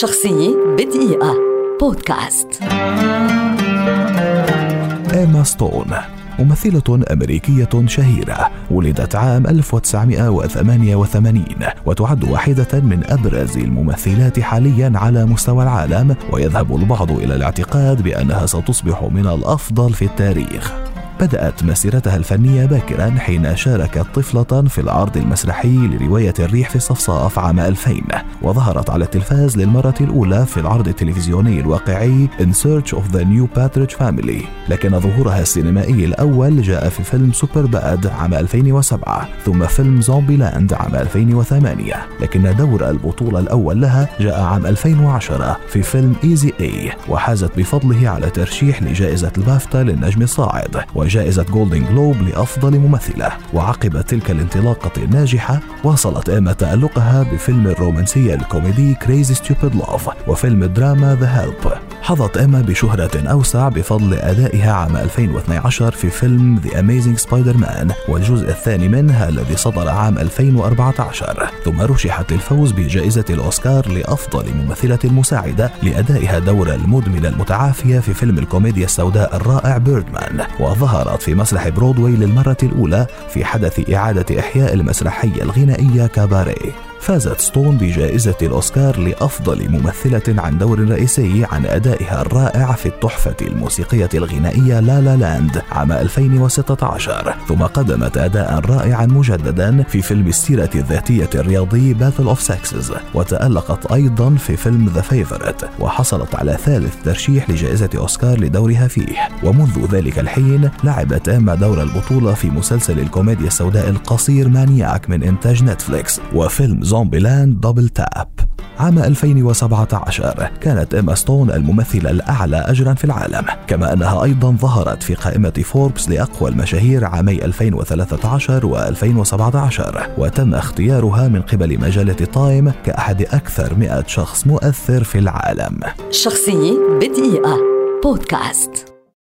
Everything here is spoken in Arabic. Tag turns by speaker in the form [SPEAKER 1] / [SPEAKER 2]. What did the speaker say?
[SPEAKER 1] شخصية بدقيقة. بودكاست.
[SPEAKER 2] إيما ستون ممثلة أمريكية شهيرة ولدت عام 1988 وتعد واحدة من أبرز الممثلات حاليا على مستوى العالم ويذهب البعض إلى الاعتقاد بأنها ستصبح من الأفضل في التاريخ. بدأت مسيرتها الفنية باكرا حين شاركت طفلة في العرض المسرحي لرواية الريح في الصفصاف عام 2000 وظهرت على التلفاز للمرة الأولى في العرض التلفزيوني الواقعي In Search of the New Partridge Family. لكن ظهورها السينمائي الأول جاء في فيلم Superbad عام 2007 ثم فيلم Zombieland عام 2008 لكن دور البطولة الأول لها جاء عام 2010 في فيلم Easy A وحازت بفضله على ترشيح لجائزة البافتا للنجم الصاعد وجائزة جولدن جلوب لأفضل ممثلة. وعقب تلك الانطلاقة الناجحة واصلت إيما تألقها بفيلم الرومانسية الكوميدي Crazy Stupid Love وفيلم الدراما The Help حظت إيما بشهرة أوسع بفضل أدائها عام 2012 في فيلم The Amazing Spider-Man والجزء الثاني منه الذي صدر عام 2014 ثم رشحت للفوز بجائزة الأوسكار لأفضل ممثلة مساعدة لأدائها دور المدمنة المتعافية في فيلم الكوميديا السوداء الرائع Birdman وظهرت في مسرح برودواي للمرة الأولى في حدث إعادة إحياء المسرحية الغنائية كاباريه فازت ستون بجائزة الأوسكار لأفضل ممثلة عن دور رئيسي عن أدائها الرائع في التحفة الموسيقية الغنائية La La Land عام 2016 ثم قدمت أداء رائعا مجددا في فيلم السيرة الذاتية الرياضي Battle of Sexes وتألقت أيضا في فيلم The Favourite وحصلت على ثالث ترشيح لجائزة أوسكار لدورها فيه. ومنذ ذلك الحين لعبت إما دور البطولة في مسلسل الكوميديا السوداء القصير Maniac من إنتاج نتفليكس. وفيلم Zombieland Double Tap عام 2017 كانت إيما ستون الممثلة الأعلى أجرا في العالم. كما أنها أيضا ظهرت في قائمة فوربس لأقوى المشاهير عامي 2013 و2017 وتم اختيارها من قبل مجلة تايم كأحد أكثر 100 شخص مؤثر في العالم.
[SPEAKER 1] شخصية بدقيقة. بودكاست.